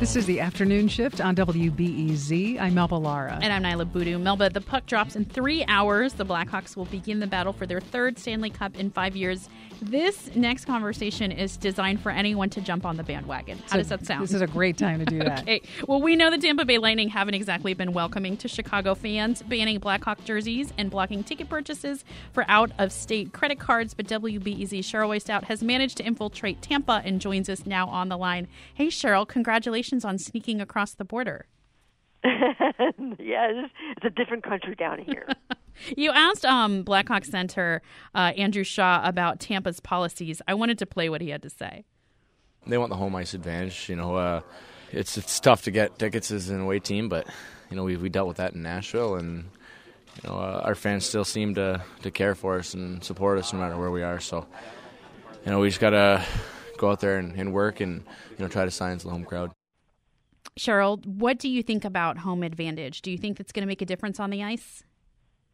This is the afternoon shift on WBEZ. I'm Melba Lara. And I'm Niala Boodhoo. Melba, the puck drops in three hours. The Blackhawks will begin the battle for their third Stanley Cup in five years. This next conversation is designed for anyone to jump on the bandwagon. How So does that sound? This is a great time to do that. Okay. Well, we know the Tampa Bay Lightning haven't exactly been welcoming to Chicago fans, banning Blackhawk jerseys and blocking ticket purchases for out of state credit cards. But WBEZ Cheryl Raye-Stout has managed to infiltrate Tampa and joins us now on the line. Hey, Cheryl, congratulations on sneaking across the border. yes, it's, it's a different country down here. You asked um, Blackhawk center uh, Andrew Shaw about Tampa's policies. I wanted to play what he had to say. They want the home ice advantage. You know, uh, it's it's tough to get tickets as an away team, but you know we we dealt with that in Nashville, and you know uh, our fans still seem to to care for us and support us no matter where we are. So you know we just gotta go out there and, and work and you know try to silence the home crowd. Cheryl, what do you think about home advantage? Do you think that's going to make a difference on the ice?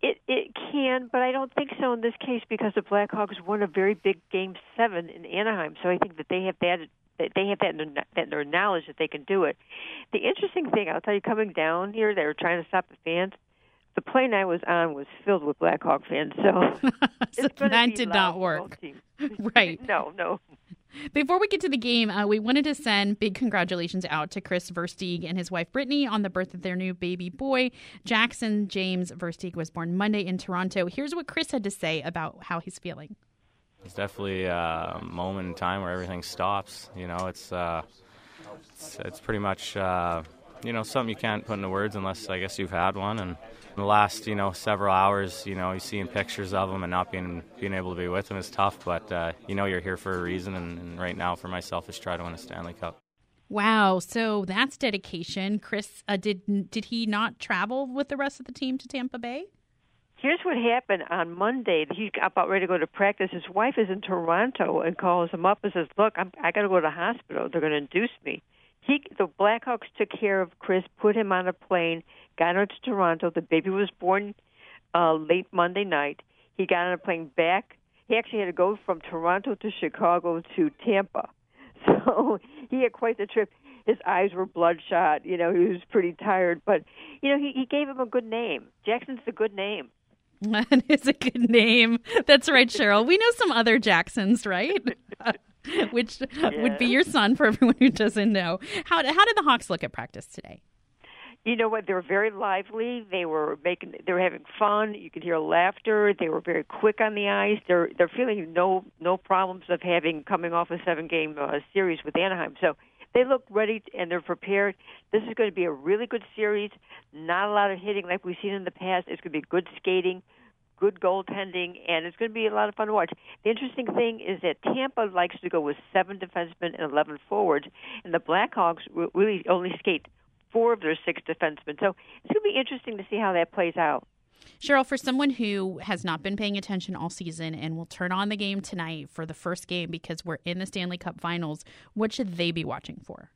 It it can, but I don't think so in this case because the Blackhawks won a very big Game Seven in Anaheim. So I think that they have that that they have that in, their, that in their knowledge that they can do it. The interesting thing, I'll tell you, coming down here, they were trying to stop the fans. The plane I was on was filled with Blackhawk fans, so, so that did not work. Right. No, no. Before we get to the game, uh, we wanted to send big congratulations out to Kris Versteeg and his wife Brittany on the birth of their new baby boy. Jackson James Versteeg was born Monday in Toronto. Here's what Kris had to say about how he's feeling. It's definitely a moment in time where everything stops. You know, it's uh, it's, it's pretty much uh, you know something you can't put into words unless I guess you've had one. And the last you know several hours, you know, you seeing pictures of them and not being being able to be with them is tough. But uh, you know, you're here for a reason. And, and right now, for myself, is try to win a Stanley Cup. Wow, so that's dedication. Kris, uh, did did he not travel with the rest of the team to Tampa Bay? Here's what happened on Monday. He's about ready to go to practice. His wife is in Toronto and calls him up and says, "Look, I'm, I got to go to the hospital. They're going to induce me." The Blackhawks took care of Kris, put him on a plane, got him to Toronto. The baby was born uh, late Monday night. He got on a plane back. He actually had to go from Toronto to Chicago to Tampa. So he had quite the trip. His eyes were bloodshot. You know, he was pretty tired, but you know, he, he gave him a good name. Jackson's a good name. That is a good name. That's right, Cheryl. We know some other Jacksons, right? Which would be your son for everyone who doesn't know. How, how did the Hawks look at practice today? You know what? They were very lively. They were making. They were having fun. You could hear laughter. They were very quick on the ice. They're they're feeling no no problems of having coming off a seven game uh, series with Anaheim. So they look ready and they're prepared. This is going to be a really good series. Not a lot of hitting like we've seen in the past. It's going to be good skating, good goaltending, and it's going to be a lot of fun to watch. The interesting thing is that Tampa likes to go with seven defensemen and 11 forwards, and the Blackhawks re- really only skate four of their six defensemen. So it's going to be interesting to see how that plays out. Cheryl, for someone who has not been paying attention all season and will turn on the game tonight for the first game because we're in the Stanley Cup finals, what should they be watching for?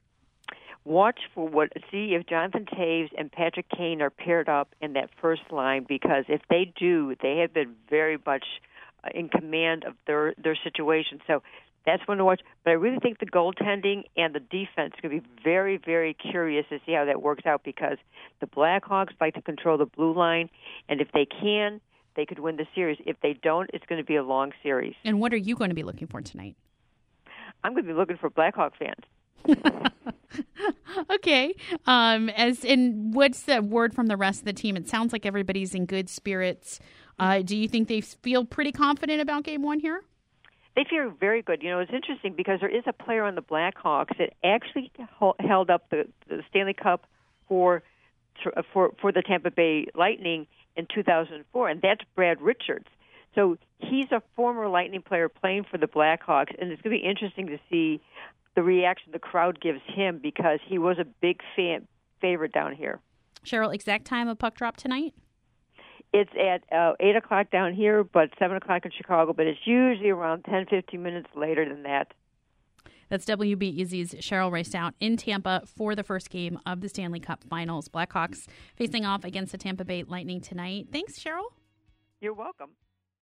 Watch for what see if Jonathan Toews and Patrick Kane are paired up in that first line because if they do, they have been very much uh, in command of their their situation. So that's one to watch. But I really think the goaltending and the defense is going to be very, very curious to see how that works out because the Blackhawks like to control the blue line, and if they can, they could win the series. If they don't, it's going to be a long series. And what are you going to be looking for tonight? I'm going to be looking for Blackhawk fans. okay. Um, as in, what's the word from the rest of the team? It sounds like everybody's in good spirits. Uh, do you think they feel pretty confident about game one here? They feel very good. You know, it's interesting because there is a player on the Blackhawks that actually held up the, the Stanley Cup for for for the Tampa Bay Lightning in 2004, and that's Brad Richards. So he's a former Lightning player playing for the Blackhawks, and it's going to be interesting to see the reaction the crowd gives him because he was a big fan favorite down here. Cheryl, exact time of puck drop tonight? It's at uh, 8 o'clock down here, but 7 o'clock in Chicago, but it's usually around 10, 15 minutes later than that. That's WBEZ's Cheryl Raye-Stout in Tampa for the first game of the Stanley Cup Finals. Blackhawks facing off against the Tampa Bay Lightning tonight. Thanks, Cheryl. You're welcome.